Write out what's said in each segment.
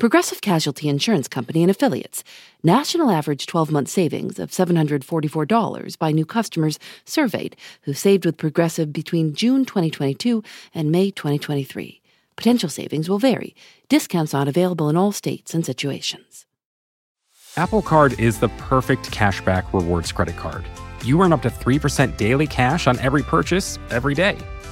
Progressive Casualty Insurance Company and Affiliates. National average 12 month savings of $744 by new customers surveyed who saved with Progressive between June 2022 and May 2023. Potential savings will vary. Discounts not available in all states and situations. Apple Card is the perfect cashback rewards credit card. You earn up to 3% daily cash on every purchase every day.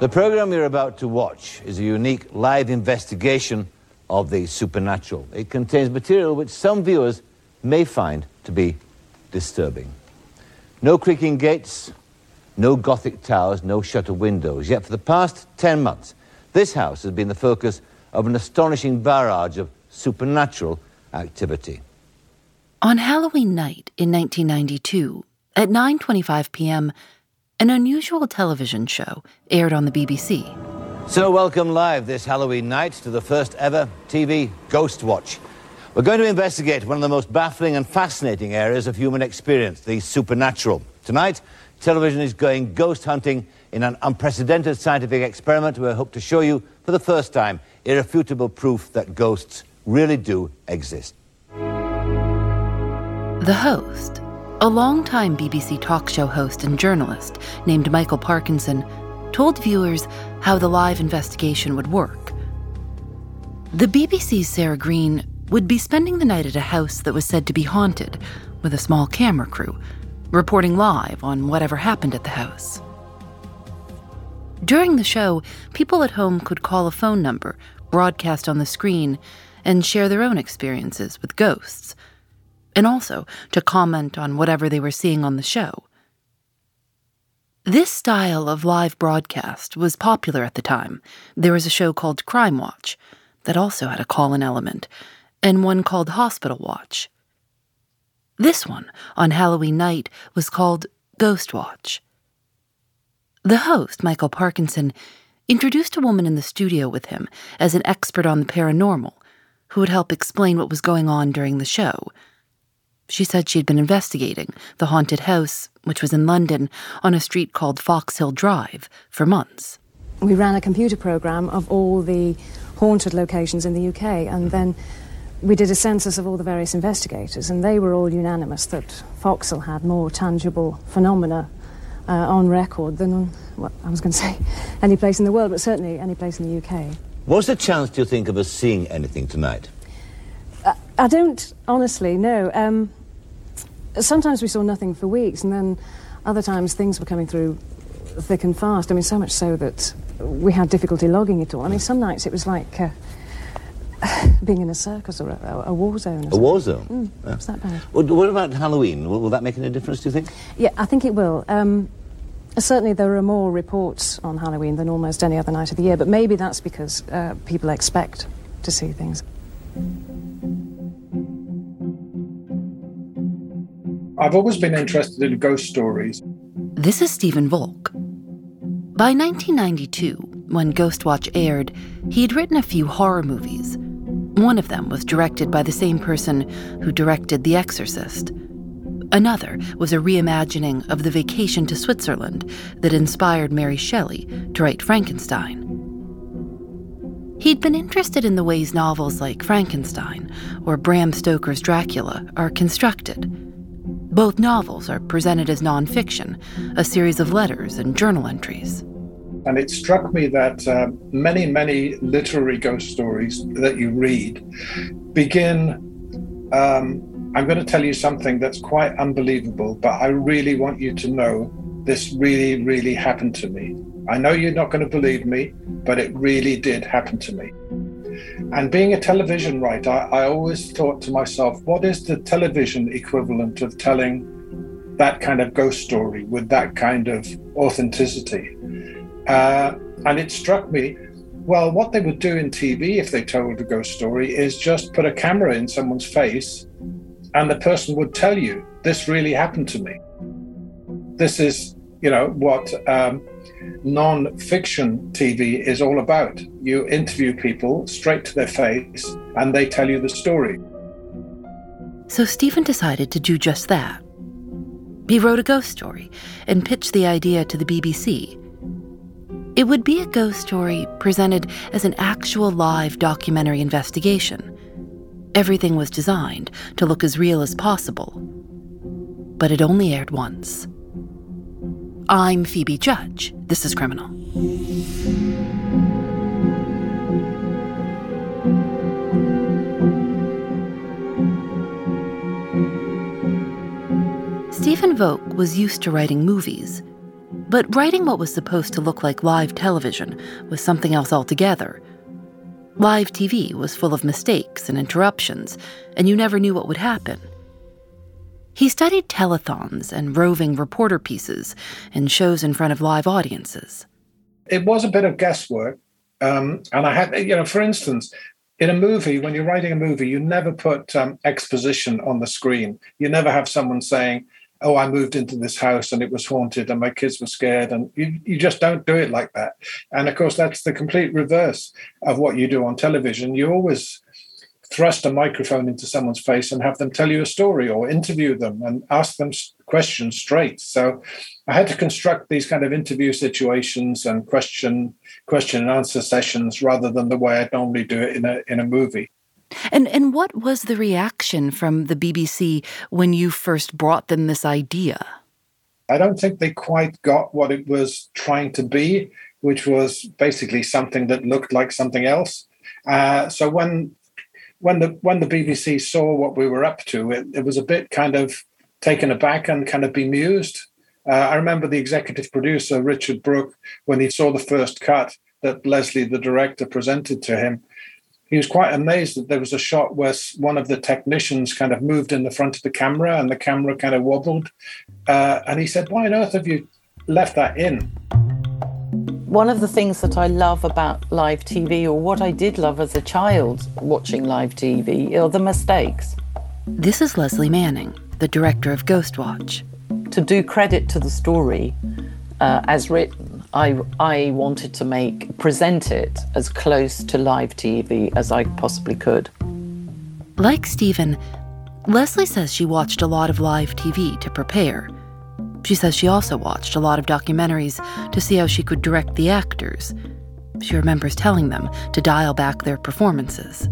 The program you're about to watch is a unique live investigation of the supernatural. It contains material which some viewers may find to be disturbing. No creaking gates, no Gothic towers, no shutter windows. Yet for the past 10 months, this house has been the focus of an astonishing barrage of supernatural activity. On Halloween night in 1992, at 9:25 p.m., an unusual television show aired on the BBC. So, welcome live this Halloween night to the first ever TV Ghostwatch. We're going to investigate one of the most baffling and fascinating areas of human experience, the supernatural. Tonight, television is going ghost hunting in an unprecedented scientific experiment where I hope to show you, for the first time, irrefutable proof that ghosts really do exist. The host, a longtime BBC talk show host and journalist named Michael Parkinson told viewers how the live investigation would work. The BBC's Sarah Greene would be spending the night at a house that was said to be haunted with a small camera crew, reporting live on whatever happened at the house. During the show, people at home could call a phone number, broadcast on the screen, and share their own experiences with ghosts and also to comment on whatever they were seeing on the show. This style of live broadcast was popular at the time. There was a show called Crimewatch that also had a call in element, and one called Hospital Watch. This one, on Halloween night, was called Ghostwatch. The host, Michael Parkinson, introduced a woman in the studio with him as an expert on the paranormal who would help explain what was going on during the show. She said she'd been investigating the haunted house, which was in London, on a street called Foxhill Drive, for months. We ran a computer program of all the haunted locations in the UK, and then we did a census of all the various investigators, and they were all unanimous that Foxhill had more tangible phenomena uh, on record than, well, I was going to say, any place in the world, but certainly any place in the UK. What's the chance, do you think, of us seeing anything tonight? I, I don't honestly know. Um, sometimes we saw nothing for weeks, and then other times things were coming through thick and fast. I mean, so much so that we had difficulty logging it all. I mean, some nights it was like uh, being in a circus or a, a war zone. a war zone? Mm, yeah. Was that bad? Well, what about Halloween? Will, will, that make any difference, do you think? Yeah, I think it will. Um, certainly, there are more reports on Halloween than almost any other night of the year, but maybe that's because uh, people expect to see things. I've always been interested in ghost stories. This is Stephen Volk. By 1992, when Ghostwatch aired, he had written a few horror movies. One of them was directed by the same person who directed The Exorcist. Another was a reimagining of the vacation to Switzerland that inspired Mary Shelley to write Frankenstein. He'd been interested in the ways novels like Frankenstein or Bram Stoker's Dracula are constructed both novels are presented as nonfiction, a series of letters and journal entries. And it struck me that uh, many, many literary ghost stories that you read begin um, I'm going to tell you something that's quite unbelievable, but I really want you to know this really, really happened to me. I know you're not going to believe me, but it really did happen to me. And being a television writer, I always thought to myself, what is the television equivalent of telling that kind of ghost story with that kind of authenticity? Uh, and it struck me well, what they would do in TV if they told a ghost story is just put a camera in someone's face and the person would tell you, this really happened to me. This is, you know, what um, non fiction TV is all about. You interview people straight to their face and they tell you the story. So Stephen decided to do just that. He wrote a ghost story and pitched the idea to the BBC it would be a ghost story presented as an actual live documentary investigation. Everything was designed to look as real as possible. But it only aired once. I'm Phoebe Judge. This is Criminal. Stephen Volk was used to writing movies but writing what was supposed to look like live television was something else altogether. Live TV was full of mistakes and interruptions, and you never knew what would happen. He studied telethons and roving reporter pieces and shows in front of live audiences. It was a bit of guesswork. Um, and I had, you know, for instance, in a movie, when you're writing a movie, you never put um, exposition on the screen. You never have someone saying, oh, I moved into this house and it was haunted and my kids were scared. And you, you just don't do it like that. And of course, that's the complete reverse of what you do on television. You always thrust a microphone into someone's face and have them tell you a story or interview them and ask them questions straight. So I had to construct these kind of interview situations and question question and answer sessions rather than the way I normally do it in a in a movie. And and what was the reaction from the BBC when you first brought them this idea? I don't think they quite got what it was trying to be, which was basically something that looked like something else. Uh, so when when the when the BBC saw what we were up to, it, it was a bit kind of taken aback and kind of bemused. Uh, I remember the executive producer Richard Broke when he saw the first cut that Lesley, the director, presented to him he was quite amazed that there was a shot where one of the technicians kind of moved in the front of the camera and the camera kind of wobbled. Uh, and he said, Why on earth have you left that in? One of the things that I love about live TV, or what I did love as a child watching live TV, are the mistakes. This is Lesley Manning, the director of Ghostwatch. To do credit to the story uh, as written, I, I wanted to make, present it as close to live TV as I possibly could. Like Stephen, Leslie says she watched a lot of live TV to prepare. She says she also watched a lot of documentaries to see how she could direct the actors. She remembers telling them to dial back their performances.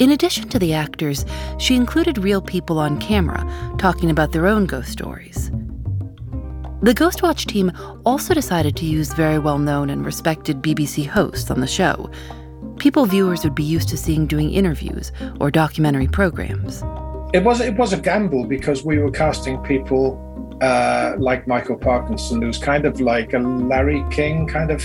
In addition to the actors, she included real people on camera talking about their own ghost stories. The Ghostwatch team also decided to use very well known and respected BBC hosts on the show, people viewers would be used to seeing doing interviews or documentary programs. It was it was a gamble because we were casting people uh, like Michael Parkinson, who's kind of like a Larry King kind of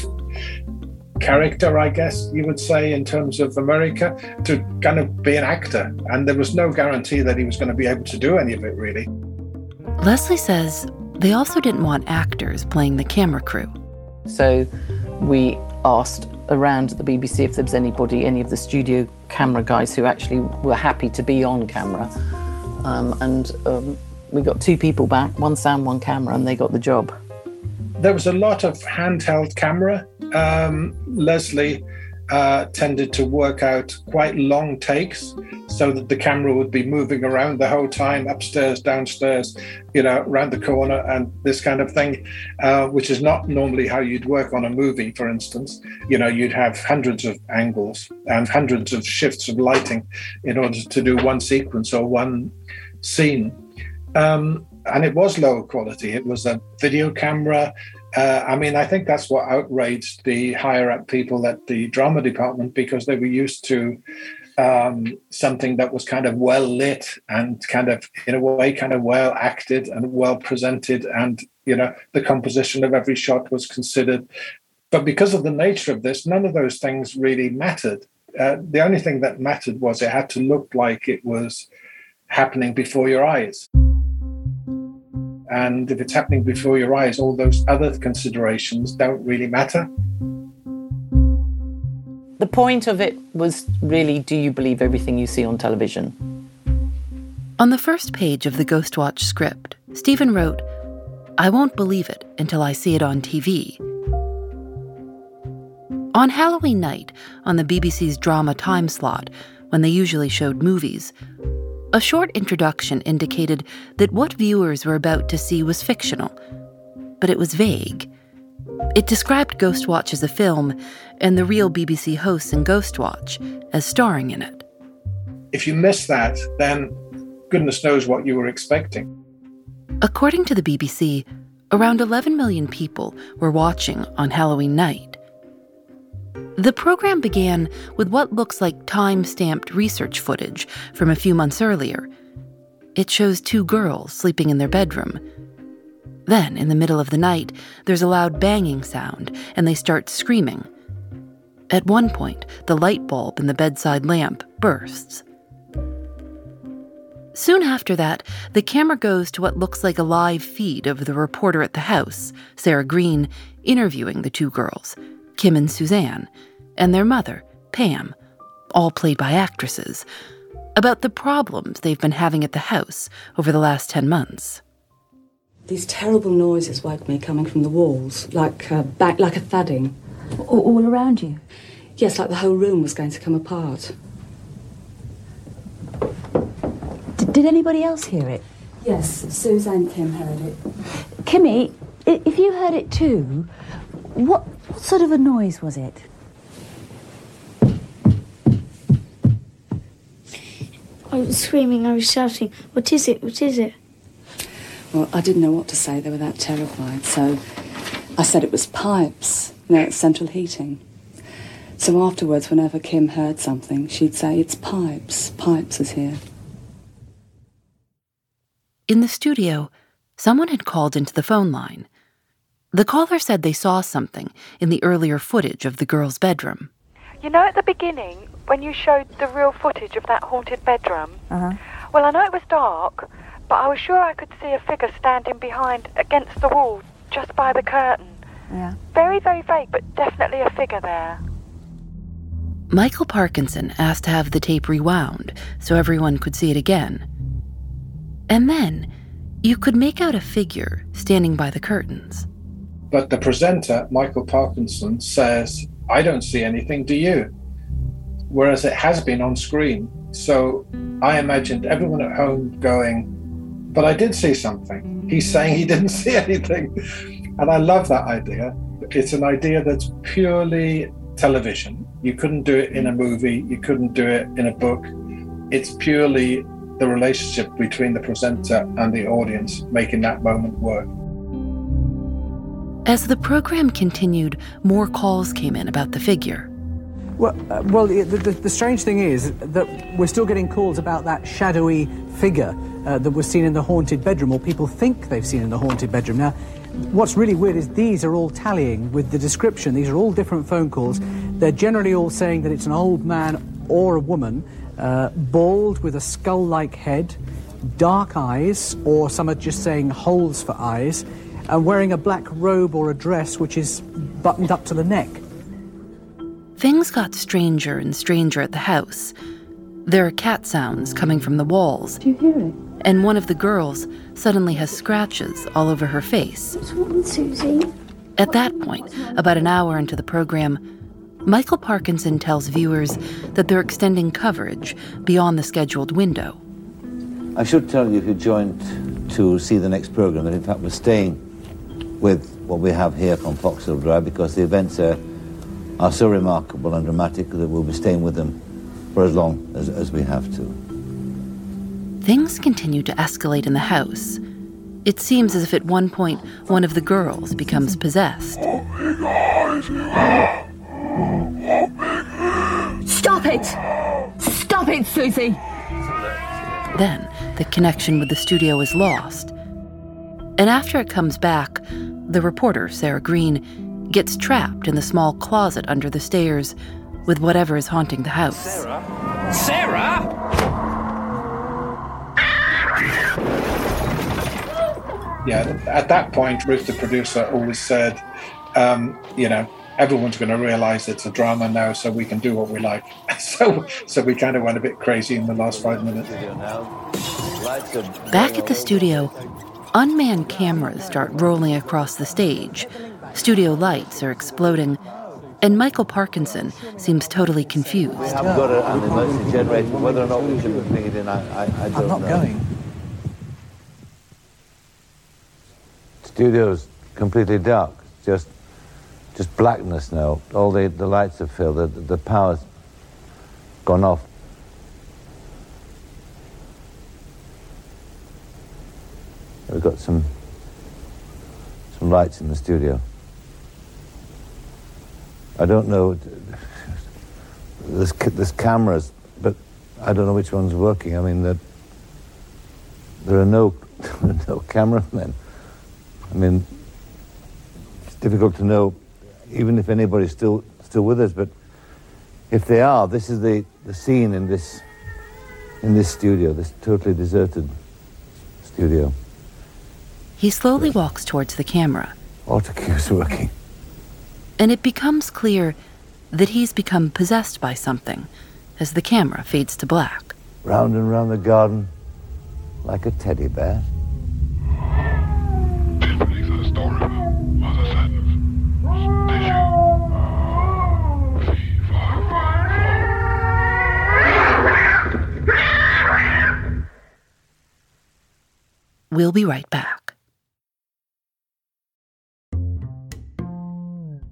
character, I guess you would say, in terms of America, to kind of be an actor. And there was no guarantee that he was going to be able to do any of it, really. Lesley says they also didn't want actors playing the camera crew. So we asked around the BBC if there was anybody, any of the studio camera guys who actually were happy to be on camera. Um, and um, we got two people back, one sound, one camera, and they got the job. There was a lot of handheld camera. Um, Lesley uh, tended to work out quite long takes so that the camera would be moving around the whole time, upstairs, downstairs, you know, around the corner, and this kind of thing, uh, which is not normally how you'd work on a movie, for instance. You know, you'd have hundreds of angles and hundreds of shifts of lighting in order to do one sequence or one scene. Um, and it was lower quality. It was a video camera uh, I mean, I think that's what outraged the higher up people at the drama department because they were used to um, something that was kind of well lit and kind of, in a way, kind of well acted and well presented. And, you know, the composition of every shot was considered. But because of the nature of this, none of those things really mattered. Uh, the only thing that mattered was it had to look like it was happening before your eyes. And if it's happening before your eyes, all those other considerations don't really matter. The point of it was really do you believe everything you see on television? On the first page of the Ghostwatch script, Stephen wrote, I won't believe it until I see it on TV. On Halloween night, on the BBC's drama time slot, when they usually showed movies, a short introduction indicated that what viewers were about to see was fictional, but it was vague. It described Ghostwatch as a film and the real BBC hosts in Ghostwatch as starring in it. If you miss that, then goodness knows what you were expecting. According to the BBC, around 11 million people were watching on Halloween night. The program began with what looks like time stamped research footage from a few months earlier. It shows two girls sleeping in their bedroom. Then, in the middle of the night, there's a loud banging sound, and they start screaming. At one point, the light bulb in the bedside lamp bursts. Soon after that, the camera goes to what looks like a live feed of the reporter at the house, Sarah Greene, interviewing the two girls, Kim and Suzanne, and their mother, Pam, all played by actresses, about the problems they've been having at the house over the last 10 months. These terrible noises woke me coming from the walls, like uh, back, like a thudding. All, all around you? Yes, like the whole room was going to come apart. D- did anybody else hear it? Yes, Suzanne Kim heard it. Kimmy, if you heard it too, what, what sort of a noise was it? I was screaming, I was shouting, What is it? What is it? Well, I didn't know what to say. They were that terrified. So I said it was pipes. No, it's central heating. So afterwards, whenever Kim heard something, she'd say, It's pipes. Pipes is here. In the studio, someone had called into the phone line. The caller said they saw something in the earlier footage of the girl's bedroom. You know, at the beginning, when you showed the real footage of that haunted bedroom, Uh-huh. well, I know it was dark, but I was sure I could see a figure standing behind against the wall just by the curtain. Yeah. Very, very vague, but definitely a figure there. Michael Parkinson asked to have the tape rewound so everyone could see it again. And then you could make out a figure standing by the curtains. But the presenter, Michael Parkinson, says, I don't see anything, do you? Whereas it has been on screen. So I imagined everyone at home going, But I did see something. He's saying he didn't see anything. And I love that idea. It's an idea that's purely television. You couldn't do it in a movie, you couldn't do it in a book. It's purely the relationship between the presenter and the audience making that moment work. As the program continued, more calls came in about the figure. Well, uh, well, the, the, the strange thing is that we're still getting calls about that shadowy figure uh, that was seen in the haunted bedroom, or people think they've seen in the haunted bedroom. Now, what's really weird is these are all tallying with the description. These are all different phone calls. They're generally all saying that it's an old man or a woman, uh, bald with a skull like head, dark eyes, or some are just saying holes for eyes, and wearing a black robe or a dress which is buttoned up to the neck. Things got stranger and stranger at the house. There are cat sounds coming from the walls. Do you hear it? And one of the girls suddenly has scratches all over her face. What's wrong, Susie? At that point, about an hour into the program, Michael Parkinson tells viewers that they're extending coverage beyond the scheduled window. I should tell you if you joined to see the next program that in fact we're staying with what we have here from Foxhill Drive because the events are, are so remarkable and dramatic that we'll be staying with them for as long as, as we have to. Things continue to escalate in the house. It seems as if at one point one of the girls becomes possessed. Stop it! Stop it, Susie. Then the connection with the studio is lost. And after it comes back, the reporter, Sarah Greene, gets trapped in the small closet under the stairs with whatever is haunting the house. Sarah? Sarah? Yeah, at that point, Ruth, the producer, always said, um, you know, everyone's going to realize it's a drama now, so we can do what we like. so, so we kind of went a bit crazy in the last five minutes. Back at the studio, unmanned cameras start rolling across the stage. Studio lights are exploding, and Michael Parkinson seems totally confused. We have got a, an emergency generator. Whether or not we should bring it in, I, I, I don't I'm not know. going. Studio's completely dark. Just, just blackness now. All the, the lights have failed. The, the power's gone off. We've got some, some lights in the studio. I don't know. There's, there's cameras, but I don't know which one's working. I mean, there, there are no, no cameramen. I mean, it's difficult to know, even if anybody's still still with us. But if they are, this is the, the scene in this in this studio, this totally deserted studio. He slowly walks towards the camera, Autocue's working. and it becomes clear that he's become possessed by something as the camera fades to black. Round and round the garden, like a teddy bear. We'll be right back.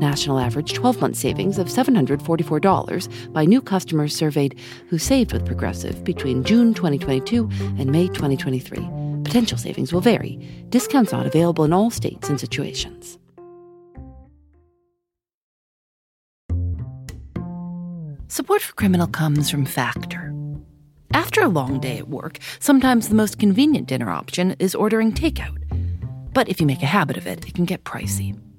National average 12 month savings of $744 by new customers surveyed who saved with Progressive between June 2022 and May 2023. Potential savings will vary. Discounts not available in all states and situations. Support for Criminal comes from Factor. After a long day at work, sometimes the most convenient dinner option is ordering takeout. But if you make a habit of it, it can get pricey.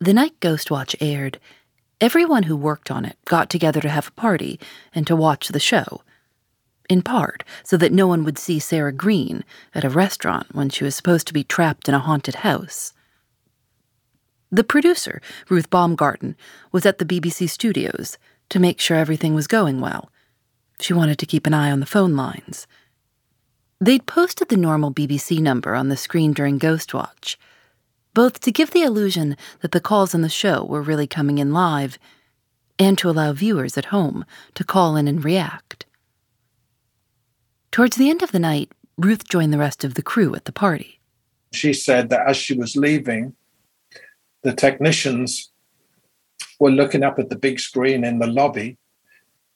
The night Ghostwatch aired, everyone who worked on it got together to have a party and to watch the show. In part, so that no one would see Sarah Greene at a restaurant when she was supposed to be trapped in a haunted house. The producer, Ruth Baumgarten, was at the BBC studios to make sure everything was going well. She wanted to keep an eye on the phone lines. They'd posted the normal BBC number on the screen during Ghostwatch, both to give the illusion that the calls on the show were really coming in live, and to allow viewers at home to call in and react. Towards the end of the night, Ruth joined the rest of the crew at the party. She said that as she was leaving, the technicians were looking up at the big screen in the lobby,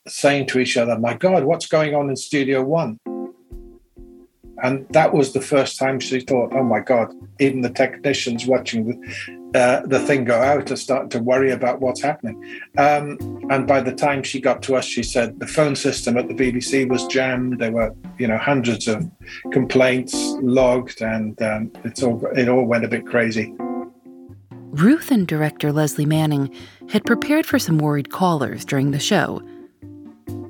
saying to each other, My God, what's going on in Studio One? And that was the first time she thought, oh my God, even the technicians watching the, uh, the thing go out are starting to worry about what's happening. Um, and by the time she got to us, she said the phone system at the BBC was jammed. There were, you know, hundreds of complaints logged, and um, it's all it all went a bit crazy. Ruth and director Lesley Manning had prepared for some worried callers during the show.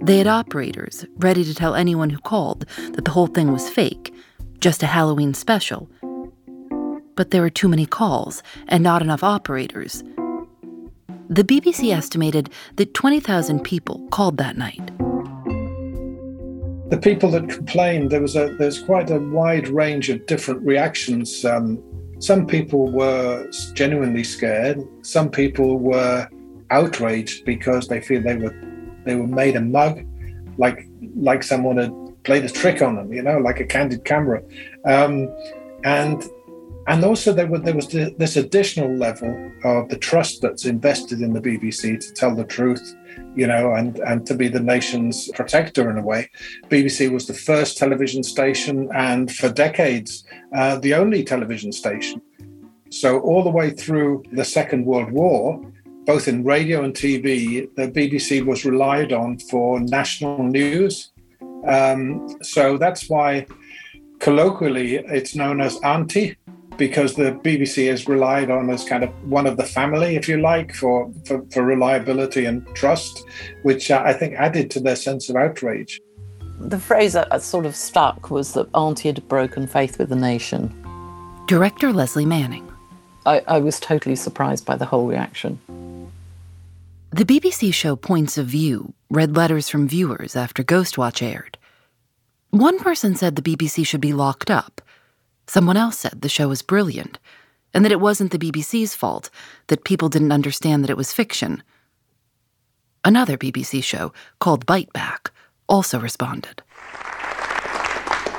They had operators ready to tell anyone who called that the whole thing was fake, just a Halloween special. But there were too many calls and not enough operators. The BBC estimated that 20,000 people called that night. The people that complained, there was a there's quite a wide range of different reactions. Um, some people were genuinely scared. Some people were outraged because they feel they were they were made a mug, like like someone had played a trick on them, you know, like a candid camera, um, and and also there, were, there was this additional level of the trust that's invested in the BBC to tell the truth, you know, and and to be the nation's protector in a way. BBC was the first television station, and for decades, uh, the only television station. So all the way through the Second World War, both in radio and TV, the BBC was relied on for national news. Um, so that's why colloquially it's known as Auntie, because the BBC is relied on as kind of one of the family, if you like, for, for, for reliability and trust, which uh, I think added to their sense of outrage. The phrase that sort of stuck was that Auntie had broken faith with the nation. Director Lesley Manning. I, I was totally surprised by the whole reaction. The BBC show Points of View read letters from viewers after Ghostwatch aired. One person said the BBC should be locked up. Someone else said the show was brilliant, and that it wasn't the BBC's fault that people didn't understand that it was fiction. Another BBC show, called Bite Back, also responded.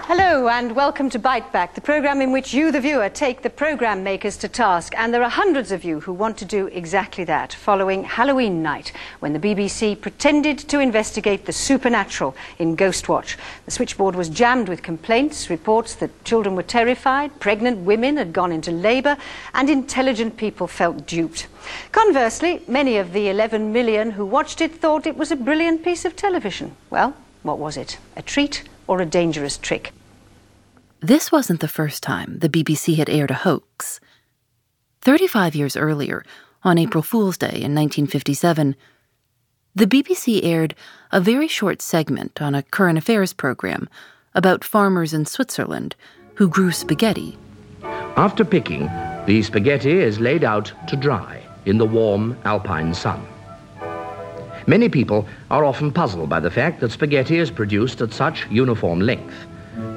Hello and welcome to Bite Back, the program in which you, the viewer, take the program makers to task. And there are hundreds of you who want to do exactly that following Halloween night when the BBC pretended to investigate the supernatural in Ghostwatch. The switchboard was jammed with complaints, reports that children were terrified, pregnant women had gone into labour, and intelligent people felt duped. Conversely, many of the 11 million who watched it thought it was a brilliant piece of television. Well, what was it? A treat? Or a dangerous trick. This wasn't the first time the BBC had aired a hoax. 35 years earlier, on April Fool's Day in 1957, the BBC aired a very short segment on a current affairs program about farmers in Switzerland who grew spaghetti. After picking, the spaghetti is laid out to dry in the warm alpine sun. Many people are often puzzled by the fact that spaghetti is produced at such uniform length.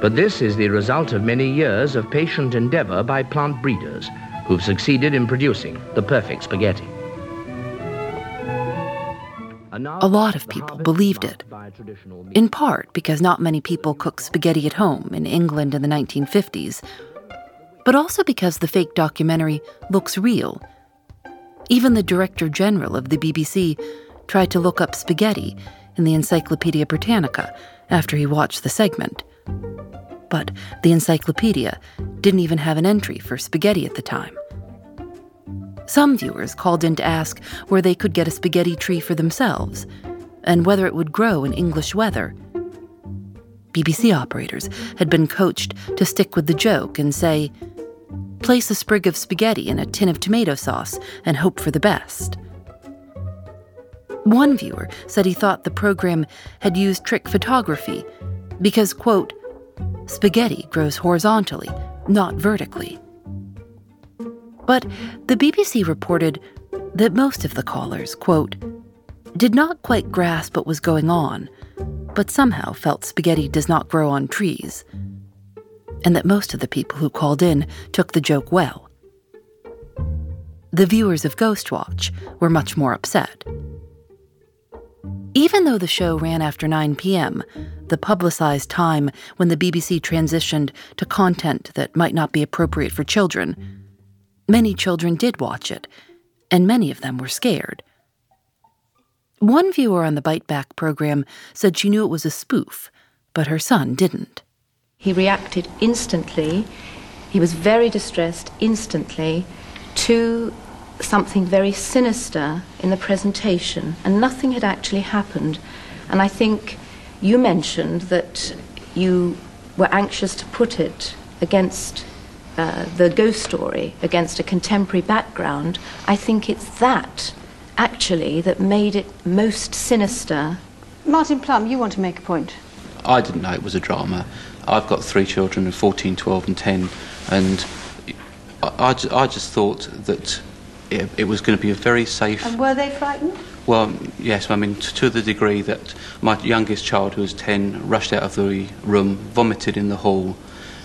But this is the result of many years of patient endeavor by plant breeders who've succeeded in producing the perfect spaghetti. A lot of people believed it, in part because not many people cook spaghetti at home in England in the 1950s, but also because the fake documentary looks real. Even the Director General of the BBC tried to look up spaghetti in the Encyclopedia Britannica after he watched the segment. But the encyclopedia didn't even have an entry for spaghetti at the time. Some viewers called in to ask where they could get a spaghetti tree for themselves and whether it would grow in English weather. BBC operators had been coached to stick with the joke and say, place a sprig of spaghetti in a tin of tomato sauce and hope for the best. One viewer said he thought the program had used trick photography because, quote, spaghetti grows horizontally, not vertically. But the BBC reported that most of the callers, quote, did not quite grasp what was going on, but somehow felt spaghetti does not grow on trees, and that most of the people who called in took the joke well. The viewers of Ghostwatch were much more upset. Even though the show ran after 9 p.m., the publicized time when the BBC transitioned to content that might not be appropriate for children, many children did watch it, and many of them were scared. One viewer on the Bite Back program said she knew it was a spoof, but her son didn't. He reacted instantly. He was very distressed instantly to something very sinister in the presentation, and nothing had actually happened. And I think you mentioned that you were anxious to put it against uh, the ghost story, against a contemporary background. I think it's that, actually, that made it most sinister. Martin Plum, you want to make a point? I didn't know it was a drama. I've got three children, 14, 12, and 10, and I, I, I just thought that it, it was going to be a very safe. And were they frightened? Well, yes, I mean, to the degree that my youngest child, who was 10, rushed out of the room, vomited in the hall,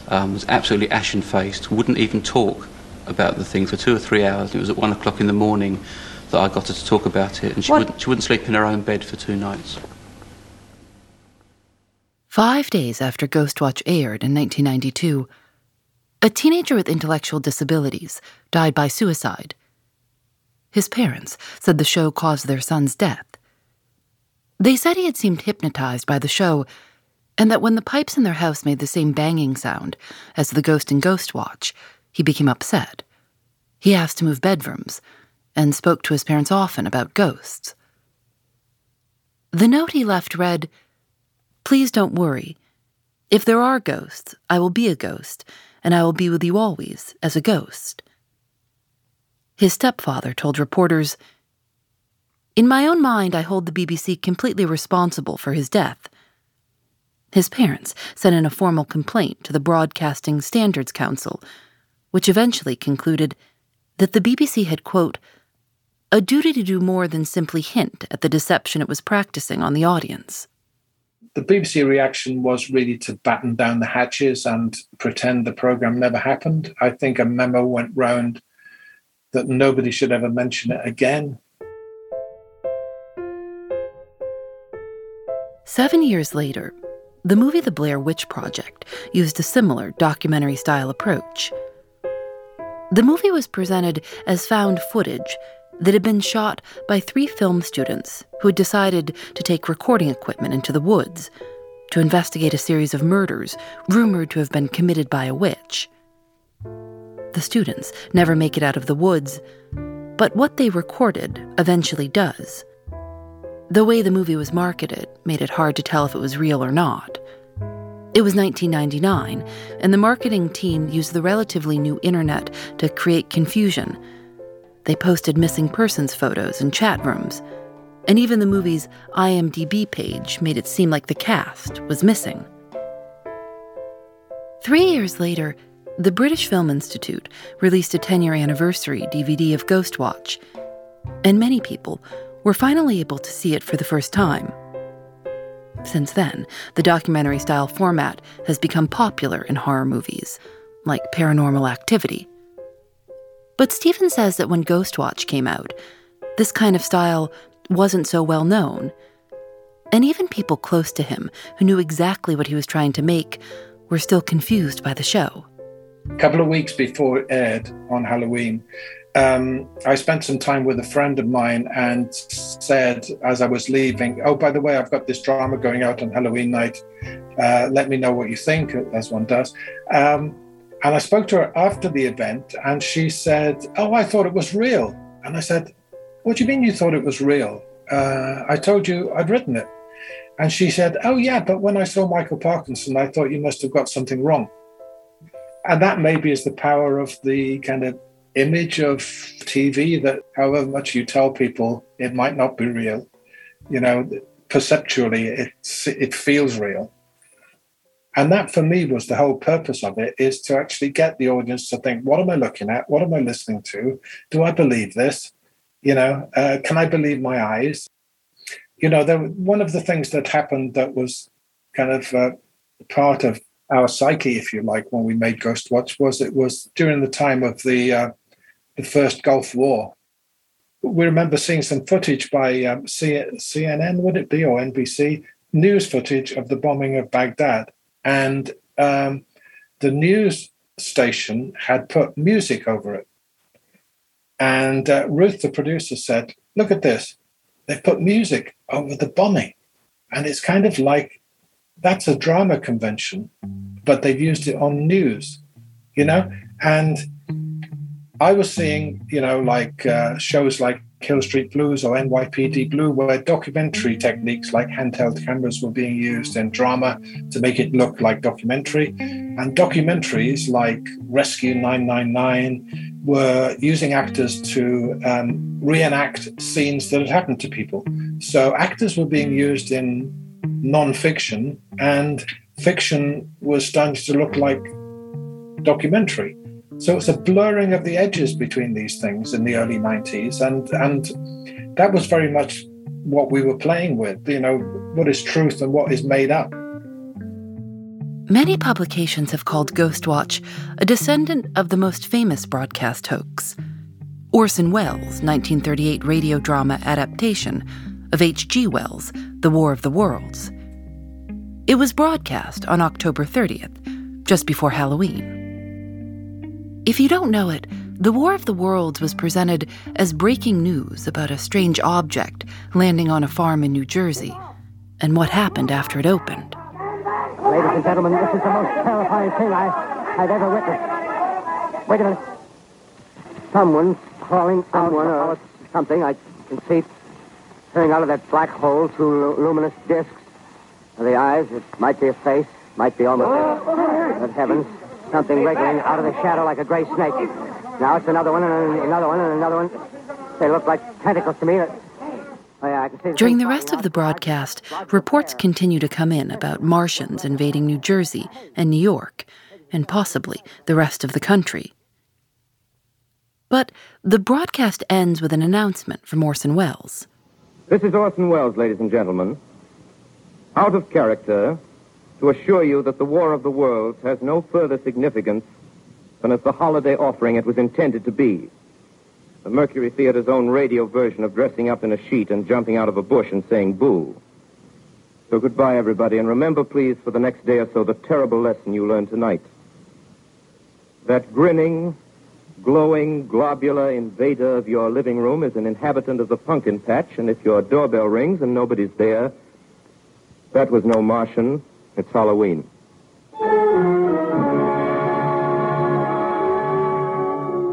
um, was absolutely ashen faced, wouldn't even talk about the thing for two or three hours. It was at one o'clock in the morning that I got her to talk about it, and she, wouldn't, she wouldn't sleep in her own bed for two nights. Five days after Ghostwatch aired in 1992, a teenager with intellectual disabilities died by suicide his parents said the show caused their son's death. They said he had seemed hypnotized by the show, and that when the pipes in their house made the same banging sound as the ghost in Ghostwatch, he became upset. He asked to move bedrooms and spoke to his parents often about ghosts. The note he left read Please don't worry. If there are ghosts, I will be a ghost, and I will be with you always as a ghost. His stepfather told reporters In my own mind, I hold the BBC completely responsible for his death. His parents sent in a formal complaint to the Broadcasting Standards Council, which eventually concluded that the BBC had, quote, a duty to do more than simply hint at the deception it was practicing on the audience. The BBC reaction was really to batten down the hatches and pretend the programme never happened. I think a memo went round that nobody should ever mention it again. Seven years later, the movie The Blair Witch Project used a similar documentary style approach. The movie was presented as found footage that had been shot by three film students who had decided to take recording equipment into the woods to investigate a series of murders rumored to have been committed by a witch. The students never make it out of the woods, but what they recorded eventually does. The way the movie was marketed made it hard to tell if it was real or not. It was 1999, and the marketing team used the relatively new internet to create confusion. They posted missing persons photos in chat rooms, and even the movie's IMDb page made it seem like the cast was missing. Three years later, the British Film Institute released a 10 year anniversary DVD of Ghostwatch, and many people were finally able to see it for the first time. Since then, the documentary style format has become popular in horror movies, like Paranormal Activity. But Stephen says that when Ghostwatch came out, this kind of style wasn't so well known. And even people close to him who knew exactly what he was trying to make were still confused by the show. A couple of weeks before it aired on Halloween, um, I spent some time with a friend of mine and said, as I was leaving, Oh, by the way, I've got this drama going out on Halloween night. Uh, let me know what you think, as one does. Um, and I spoke to her after the event, and she said, Oh, I thought it was real. And I said, What do you mean you thought it was real? Uh, I told you I'd written it. And she said, Oh, yeah, but when I saw Michael Parkinson, I thought you must have got something wrong and that maybe is the power of the kind of image of TV that however much you tell people it might not be real, you know, perceptually it's it feels real. And that for me was the whole purpose of it is to actually get the audience to think, what am I looking at? What am I listening to? Do I believe this? You know, uh, can I believe my eyes? You know, there, one of the things that happened that was kind of uh, part of our psyche, if you like, when we made Ghostwatch was it was during the time of the uh, the first Gulf War, we remember seeing some footage by um, C- CNN, would it be, or NBC, news footage of the bombing of Baghdad. And um, the news station had put music over it. And uh, Ruth, the producer, said, Look at this. They've put music over the bombing. And it's kind of like that's a drama convention, but they've used it on news, you know? And I was seeing, you know, like uh, shows like Hill Street Blues or NYPD Blue, where documentary techniques like handheld cameras were being used in drama to make it look like documentary. And documentaries like Rescue 999 were using actors to um, reenact scenes that had happened to people. So actors were being used in non-fiction, and fiction was starting to look like documentary. So it's a blurring of the edges between these things in the early 90s. And, and that was very much what we were playing with, you know, what is truth and what is made up. Many publications have called Ghostwatch a descendant of the most famous broadcast hoax. Orson Welles' 1938 radio drama adaptation of H.G. Wells' The War of the Worlds. It was broadcast on October 30th, just before Halloween. If you don't know it, The War of the Worlds was presented as breaking news about a strange object landing on a farm in New Jersey and what happened after it opened. Ladies and gentlemen, this is the most terrifying thing I, I've ever witnessed. Wait a minute. Someone's crawling out or something. I can see coming out of that black hole two luminous discs. The eyes, it might be a face, might be almost. Oh, good heavens something wriggling out of the shadow like a gray snake. Now it's another one and another one and another one. They look like tentacles to me. Oh, yeah, During the rest of the broadcast, reports continue to come in about Martians invading New Jersey and New York, and possibly the rest of the country. But the broadcast ends with an announcement from Orson Welles. This is Orson Welles, ladies and gentlemen. Out of character, to assure you that the War of the Worlds has no further significance than as the holiday offering it was intended to be. The Mercury Theater's own radio version of dressing up in a sheet and jumping out of a bush and saying boo. So goodbye, everybody, and remember, please, for the next day or so, the terrible lesson you learned tonight. That grinning, glowing, globular invader of your living room is an inhabitant of the pumpkin patch, and if your doorbell rings and nobody's there, that was no Martian, it's Halloween.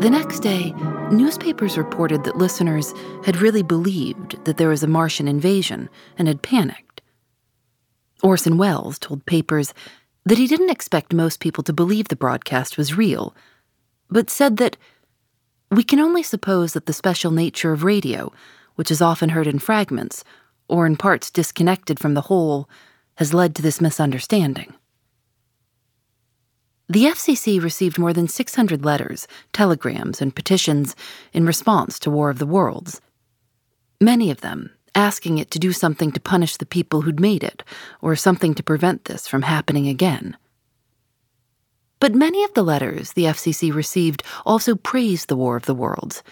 The next day, newspapers reported that listeners had really believed that there was a Martian invasion and had panicked. Orson Welles told papers that he didn't expect most people to believe the broadcast was real, but said that we can only suppose that the special nature of radio, which is often heard in fragments or in parts disconnected from the whole, has led to this misunderstanding. The FCC received more than 600 letters, telegrams, and petitions in response to War of the Worlds. Many of them asking it to do something to punish the people who'd made it, or something to prevent this from happening again. But many of the letters the FCC received also praised the War of the Worlds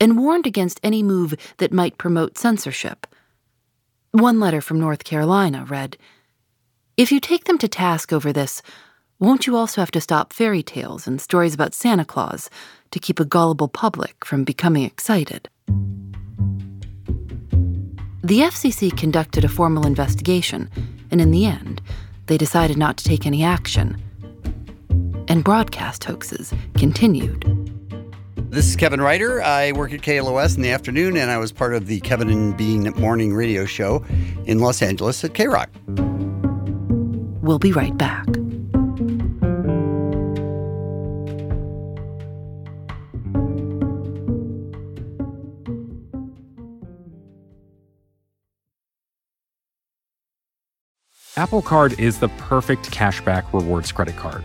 and warned against any move that might promote censorship. One letter from North Carolina read if you take them to task over this, won't you also have to stop fairy tales and stories about Santa Claus to keep a gullible public from becoming excited? The FCC conducted a formal investigation, and in the end, they decided not to take any action. And broadcast hoaxes continued. This is Kevin Ryder. I work at KLOS in the afternoon, and I was part of the Kevin and Bean morning radio show in Los Angeles at K Rock. We'll be right back. Apple Card is the perfect cashback rewards credit card.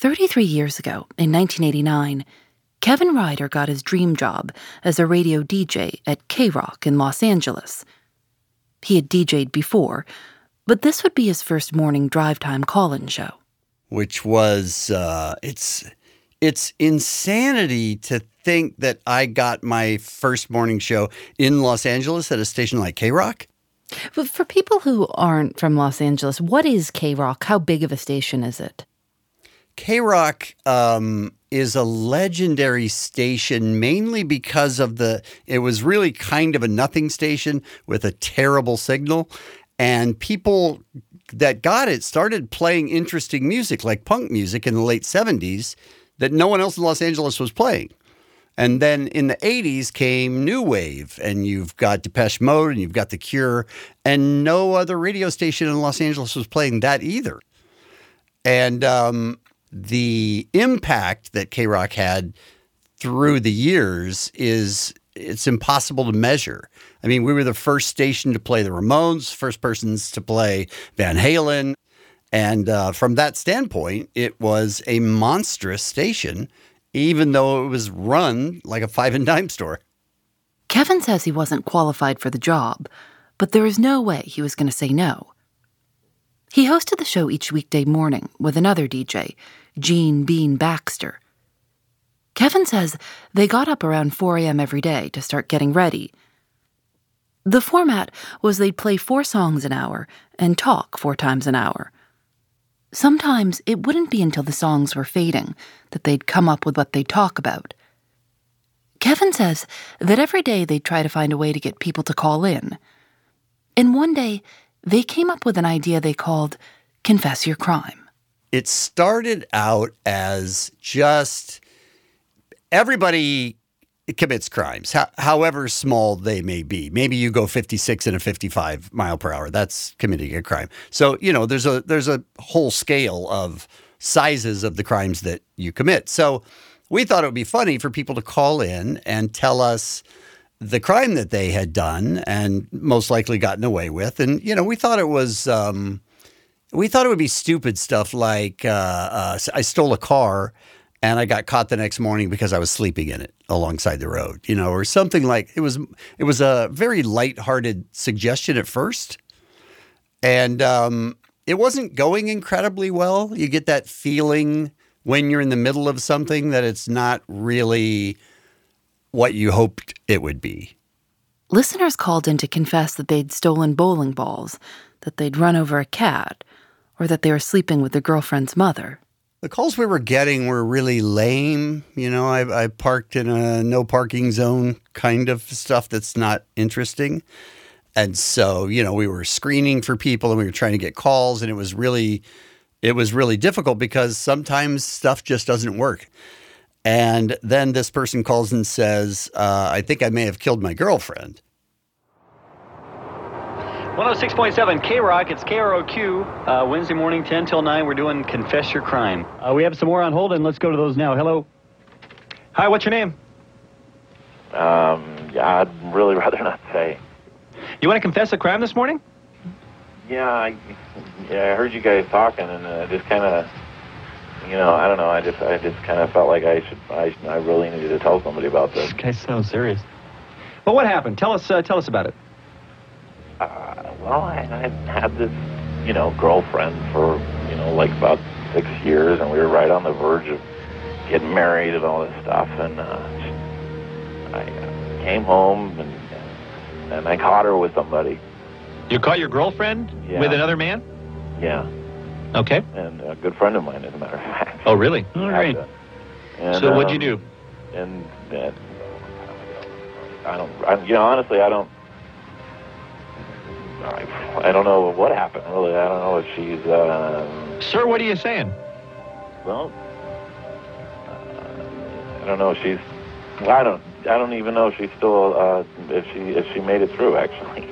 33 years ago, in 1989, Kevin Ryder got his dream job as a radio DJ at K Rock in Los Angeles. He had DJ'd before, but this would be his first morning drive time call in show. which was uh, it's it's insanity to think that I got my first morning show in Los Angeles at a station like K Rock. But for people who aren't from Los Angeles, what is K Rock? How big of a station is it? K Rock um, is a legendary station mainly because of the. It was really kind of a nothing station with a terrible signal, and people that got it started playing interesting music like punk music in the late '70s that no one else in Los Angeles was playing. And then in the 80s came New Wave, and you've got Depeche Mode, and you've got The Cure, and no other radio station in Los Angeles was playing that either. And um, the impact that K Rock had through the years is it's impossible to measure. I mean, we were the first station to play the Ramones, first persons to play Van Halen. And uh, from that standpoint, it was a monstrous station, even though it was run like a five and dime store. Kevin says he wasn't qualified for the job, but there is no way he was going to say no. He hosted the show each weekday morning with another DJ, Gene Bean Baxter. Kevin says they got up around 4 a.m. every day to start getting ready. The format was they'd play four songs an hour and talk four times an hour. Sometimes it wouldn't be until the songs were fading that they'd come up with what they'd talk about. Kevin says that every day they'd try to find a way to get people to call in. And one day, they came up with an idea they called Confess Your Crime. It started out as just everybody commits crimes, ho- however small they may be. Maybe you go 56 and a 55 mile per hour. That's committing a crime. So, you know, there's a there's a whole scale of sizes of the crimes that you commit. So, we thought it would be funny for people to call in and tell us the crime that they had done and most likely gotten away with. And, you know, we thought it was um, we thought it would be stupid stuff like uh, uh, I stole a car and I got caught the next morning because I was sleeping in it alongside the road, you know, or something like it was. It was a very lighthearted suggestion at first, and um, it wasn't going incredibly well. You get that feeling when you're in the middle of something that it's not really what you hoped it would be. Listeners called in to confess that they'd stolen bowling balls, that they'd run over a cat, or that they were sleeping with their girlfriend's mother. The calls we were getting were really lame. You know, I, I parked in a no parking zone kind of stuff that's not interesting. And so, you know, we were screening for people and we were trying to get calls and it was really it was really difficult because sometimes stuff just doesn't work. And then this person calls and says, uh, I think I may have killed my girlfriend. 106.7 K Rock, it's KROQ. Uh, Wednesday morning, 10 till 9, we're doing Confess Your Crime. Uh, we have some more on hold, and let's go to those now. Hello. Hi, what's your name? Um, yeah, I'd really rather not say. You want to confess a crime this morning? Yeah, I, yeah, I heard you guys talking, and uh, just kind of, you know, I don't know. I just, I just kind of felt like I should, I, I really needed to tell somebody about this. This guy sounds serious. Well, what happened? Tell us, uh, tell us about it. Uh, well, I, I had this, you know, girlfriend for, you know, like about six years, and we were right on the verge of getting married and all this stuff, and uh, I uh, came home and and I caught her with somebody. You caught your girlfriend Yeah. with another man? Yeah. Okay. And a good friend of mine, as a matter of fact. Oh, really? All Had right. to- and, So what'd you um, do? And uh, I don't, I, you know, honestly, I don't, I, I don't know what happened. Really, I don't know if she's. Uh, Sir, what are you saying? well, uh, I don't know. if She's. I don't. I don't even know if she's still. Uh, if she if she made it through, actually.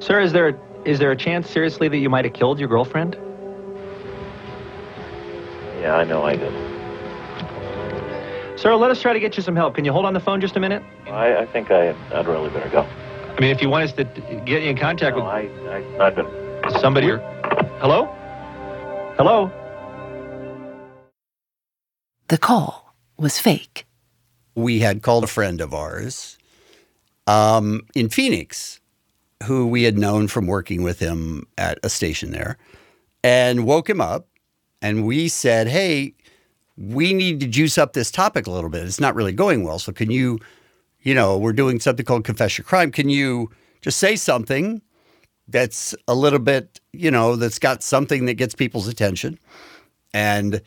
Sir, is there is there a chance, seriously, that you might have killed your girlfriend? Yeah, I know I did. Sir, let us try to get you some help. Can you hold on the phone just a minute? I, I think I, I'd really better go. I mean, if you want us to get you in contact No, with I, I, I've been. somebody or. Hello? Hello? The call was fake. we had called a friend of ours um, in Phoenix, who we had known from working with him at a station there, and woke him up. And we said, Hey, we need to juice up this topic a little bit. It's not really going well. So, can you, you know, we're doing something called Confess Your Crime. Can you just say something that's a little bit, you know, that's got something that gets people's attention? And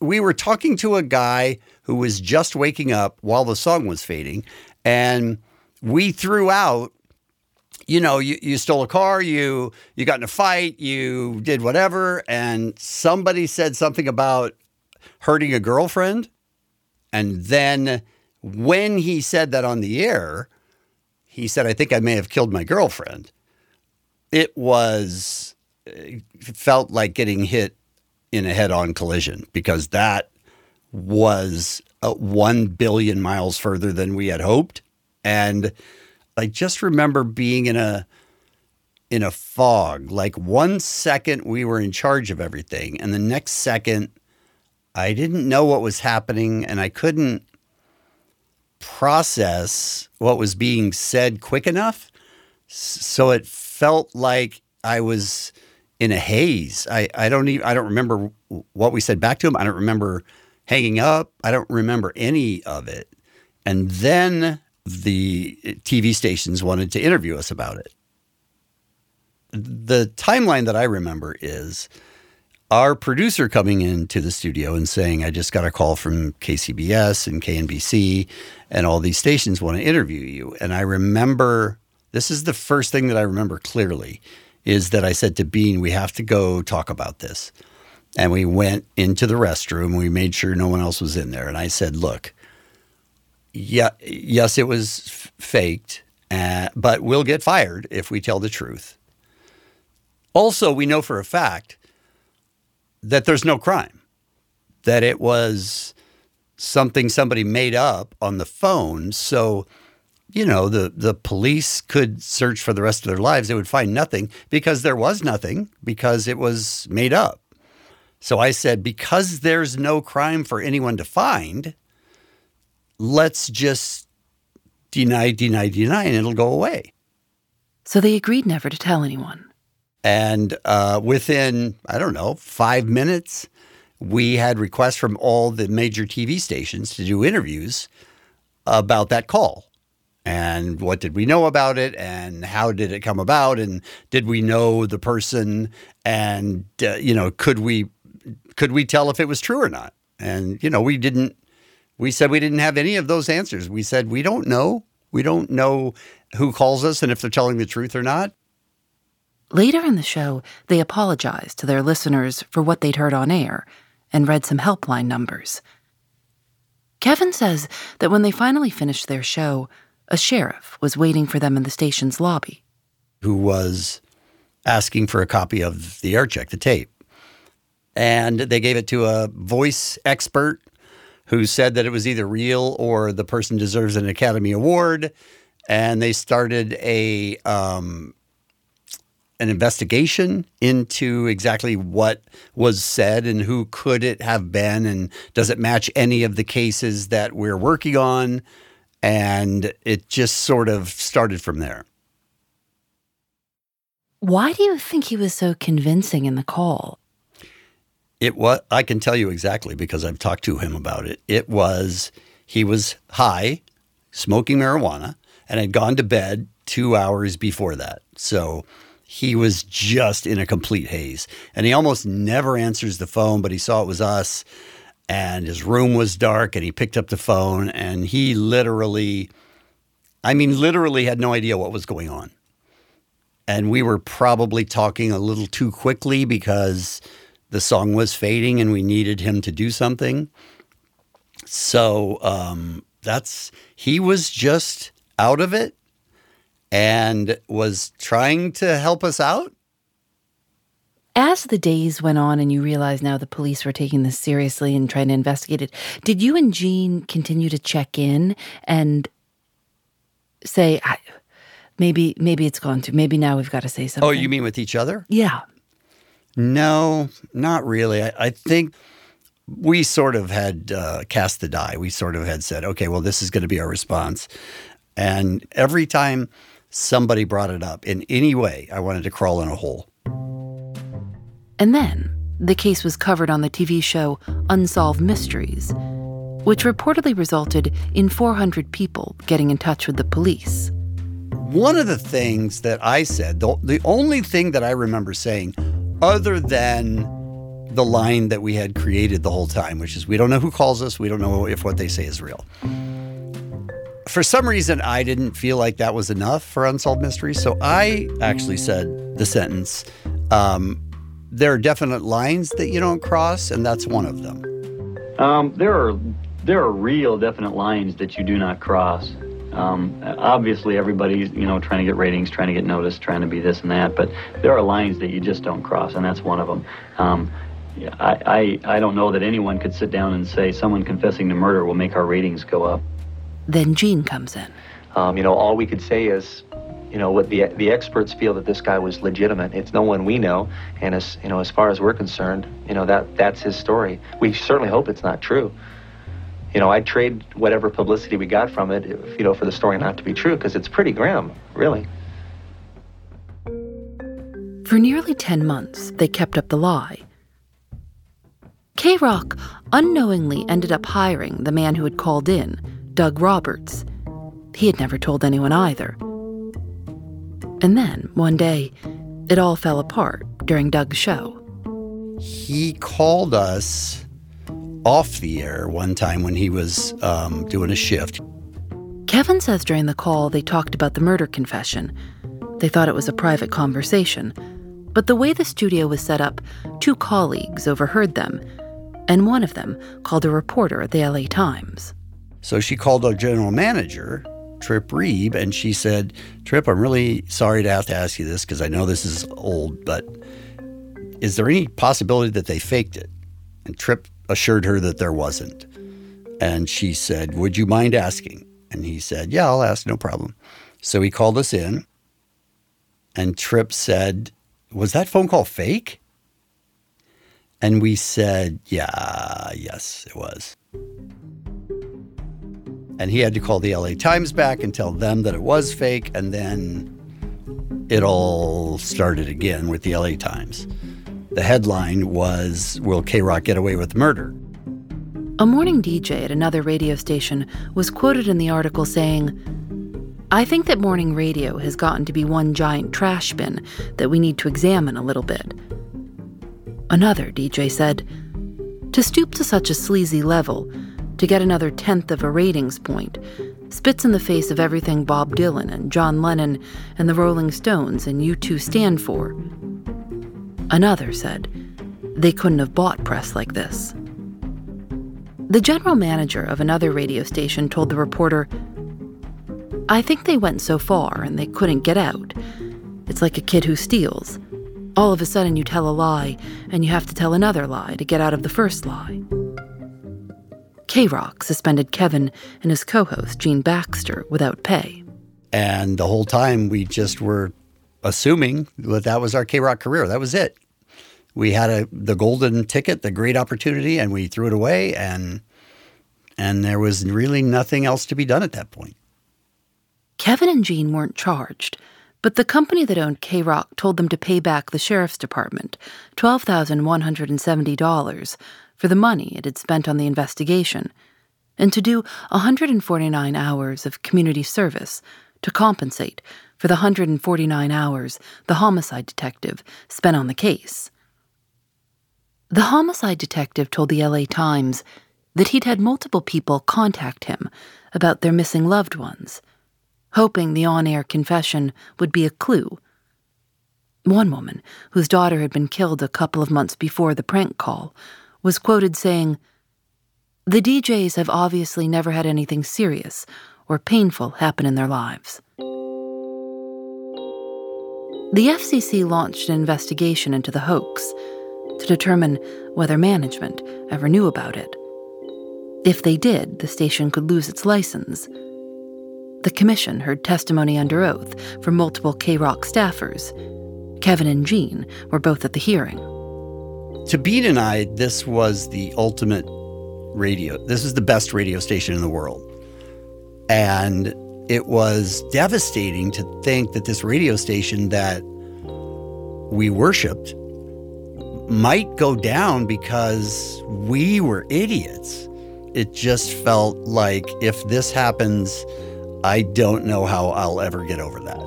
we were talking to a guy who was just waking up while the song was fading, and we threw out, you know, you, you stole a car, you you got in a fight, you did whatever, and somebody said something about hurting a girlfriend, and then when he said that on the air, he said, "I think I may have killed my girlfriend." It was it felt like getting hit in a head-on collision because that was uh, 1 billion miles further than we had hoped and i just remember being in a in a fog like one second we were in charge of everything and the next second i didn't know what was happening and i couldn't process what was being said quick enough so it felt like i was in a haze. I, I don't even I don't remember what we said back to him. I don't remember hanging up. I don't remember any of it. And then the TV stations wanted to interview us about it. The timeline that I remember is our producer coming into the studio and saying, I just got a call from KCBS and KNBC, and all these stations want to interview you. And I remember this is the first thing that I remember clearly is that I said to Bean, we have to go talk about this. And we went into the restroom. We made sure no one else was in there. And I said, look, yeah, yes, it was f- faked, uh, but we'll get fired if we tell the truth. Also, we know for a fact that there's no crime, that it was something somebody made up on the phone. So, you know, the, the police could search for the rest of their lives. They would find nothing because there was nothing, because it was made up. So I said, because there's no crime for anyone to find, let's just deny, deny, deny, and it'll go away. So they agreed never to tell anyone. And uh, within, I don't know, five minutes, we had requests from all the major TV stations to do interviews about that call. And what did we know about it? And how did it come about? And did we know the person? And uh, you know, could we could we tell if it was true or not? And you know, we didn't. We said we didn't have any of those answers. We said we don't know. We don't know who calls us and if they're telling the truth or not. Later in the show, they apologized to their listeners for what they'd heard on air and read some helpline numbers. Kevin says that when they finally finished their show, a sheriff was waiting for them in the station's lobby. who was asking for a copy of the air check, the tape. And they gave it to a voice expert who said that it was either real or the person deserves an Academy Award. And they started a um, an investigation into exactly what was said and who could it have been and does it match any of the cases that we're working on and it just sort of started from there Why do you think he was so convincing in the call? It was. I can tell you exactly because I've talked to him about it. It was. He was high, smoking marijuana, and had gone to bed two hours before that. So he was just in a complete haze, and he almost never answers the phone. But he saw it was us, and his room was dark, and he picked up the phone, and he literally, I mean, literally had no idea what was going on. And we were probably talking a little too quickly because the song was fading and we needed him to do something. So um, that's, he was just out of it and was trying to help us out. As the days went on and you realized now the police were taking this seriously and trying to investigate it, did you and Gene continue to check in and say, maybe maybe it's gone too. Maybe now we've got to say something. Oh, you mean with each other? Yeah. No, not really. I, I think we sort of had uh, cast the die. We sort of had said, okay, well, this is going to be our response. And every time somebody brought it up in any way, I wanted to crawl in a hole. And then the case was covered on the TV show Unsolved Mysteries, which reportedly resulted in 400 people getting in touch with the police. One of the things that I said, the, the only thing that I remember saying, other than the line that we had created the whole time, which is we don't know who calls us, we don't know if what they say is real. For some reason, I didn't feel like that was enough for Unsolved Mysteries. So I actually said the sentence um, there are definite lines that you don't cross, and that's one of them. Um, there are there are real definite lines that you do not cross. Um, obviously, everybody's you know trying to get ratings, trying to get noticed, trying to be this and that. But there are lines that you just don't cross, and that's one of them. Um, I, I I don't know that anyone could sit down and say someone confessing to murder will make our ratings go up. Then Gene comes in. Um, you know, all we could say is, you know, what the the experts feel that this guy was legitimate. It's no one we know, and as you know, as far as we're concerned, you know that that's his story. We certainly hope it's not true. You know, I'd trade whatever publicity we got from it, if, you know, for the story not to be true, because it's pretty grim, really. For nearly 10 months, they kept up the lie. K Rock unknowingly ended up hiring the man who had called in, Doug Roberts. He had never told anyone either. And then, one day, it all fell apart during Doug's show. He called us off the air one time when he was um, doing a shift. Kevin says during the call they talked about the murder confession. They thought it was a private conversation. But the way the studio was set up, two colleagues overheard them, and one of them called a reporter at the LA Times. So she called our general manager, Trip Reeb, and she said, Trip, I'm really sorry to have to ask you this because I know this is old, but is there any possibility that they faked it? And Trip assured her that there wasn't. And she said, Would you mind asking? And he said, Yeah, I'll ask, no problem. So he called us in, and Trip said, Was that phone call fake? And we said, Yeah, yes, it was. And he had to call the LA Times back and tell them that it was fake. And then it all started again with the LA Times. The headline was Will K Rock Get Away with Murder? A morning DJ at another radio station was quoted in the article saying, I think that morning radio has gotten to be one giant trash bin that we need to examine a little bit. Another DJ said, To stoop to such a sleazy level, to get another tenth of a ratings point, spits in the face of everything Bob Dylan and John Lennon and the Rolling Stones and U2 stand for. Another said, They couldn't have bought press like this. The general manager of another radio station told the reporter, I think they went so far and they couldn't get out. It's like a kid who steals. All of a sudden, you tell a lie, and you have to tell another lie to get out of the first lie. K Rock suspended Kevin and his co host, Gene Baxter, without pay. And the whole time, we just were assuming that that was our K Rock career. That was it. We had a, the golden ticket, the great opportunity, and we threw it away, and and there was really nothing else to be done at that point. Kevin and Gene weren't charged, but the company that owned K Rock told them to pay back the sheriff's department $12,170 for the money it had spent on the investigation, and to do 149 hours of community service to compensate for the 149 hours the homicide detective spent on the case. The homicide detective told the LA Times that he'd had multiple people contact him about their missing loved ones, hoping the on air confession would be a clue. One woman, whose daughter had been killed a couple of months before the prank call, was quoted saying, The DJs have obviously never had anything serious or painful happen in their lives. The FCC launched an investigation into the hoax to determine whether management ever knew about it. If they did, the station could lose its license. The commission heard testimony under oath from multiple K Rock staffers. Kevin and Gene were both at the hearing. To Bean and I, this was the ultimate radio. This is the best radio station in the world. And it was devastating to think that this radio station that we worshiped might go down because we were idiots. It just felt like if this happens, I don't know how I'll ever get over that.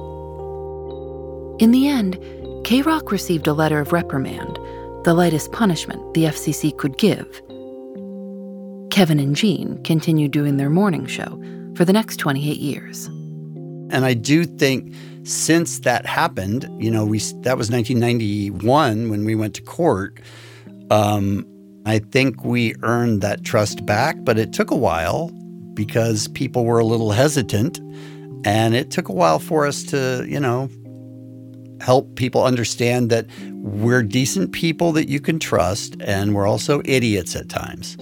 In the end, K Rock received a letter of reprimand, the lightest punishment the FCC could give. Kevin and Gene continued doing their morning show for the next 28 years. And I do think since that happened, you know, we that was 1991 when we went to court. Um, I think we earned that trust back, but it took a while because people were a little hesitant, and it took a while for us to, you know, help people understand that we're decent people that you can trust, and we're also idiots at times.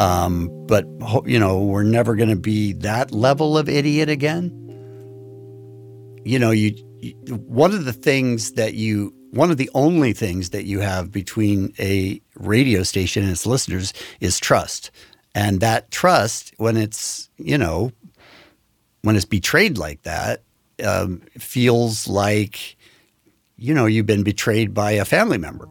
Um, but you know, we're never going to be that level of idiot again. You know, you, you one of the things that you one of the only things that you have between a radio station and its listeners is trust. And that trust, when it's, you know, when it's betrayed like that, um, feels like, you know, you've been betrayed by a family member.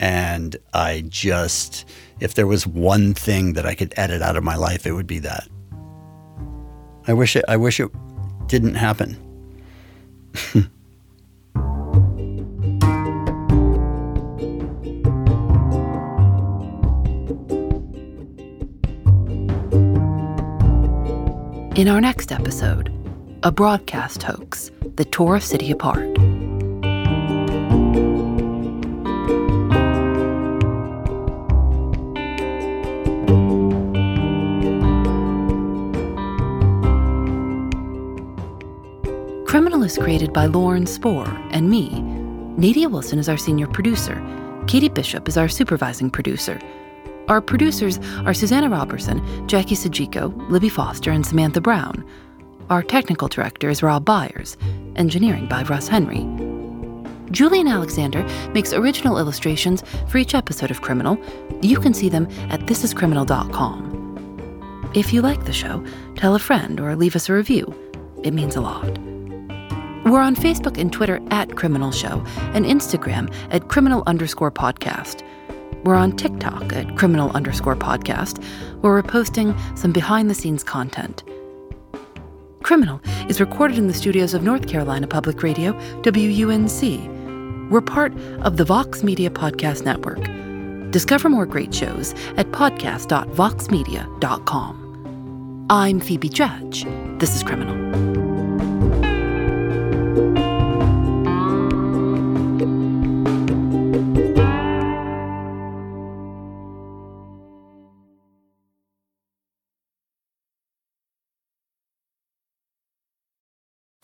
And I just, if there was one thing that I could edit out of my life, it would be that. I wish it, I wish it didn't happen. In our next episode, a broadcast hoax that tore a city apart. Criminal is created by Lauren Spohr and me. Nadia Wilson is our senior producer. Katie Bishop is our supervising producer. Our producers are Susanna Robertson, Jackie Sojico, Libby Foster, and Samantha Brown. Our technical director is Rob Byers, engineering by Russ Henry. Julienne Alexander makes original illustrations for each episode of Criminal. You can see them at thisiscriminal.com. If you like the show, tell a friend or leave us a review. It means a lot. We're on Facebook and Twitter at Criminal Show and Instagram at criminal underscore podcast. We're on TikTok at criminal underscore podcast, where we're posting some behind the scenes content. Criminal is recorded in the studios of North Carolina Public Radio, WUNC. We're part of the Vox Media Podcast Network. Discover more great shows at podcast.voxmedia.com. I'm Phoebe Judge. This is Criminal.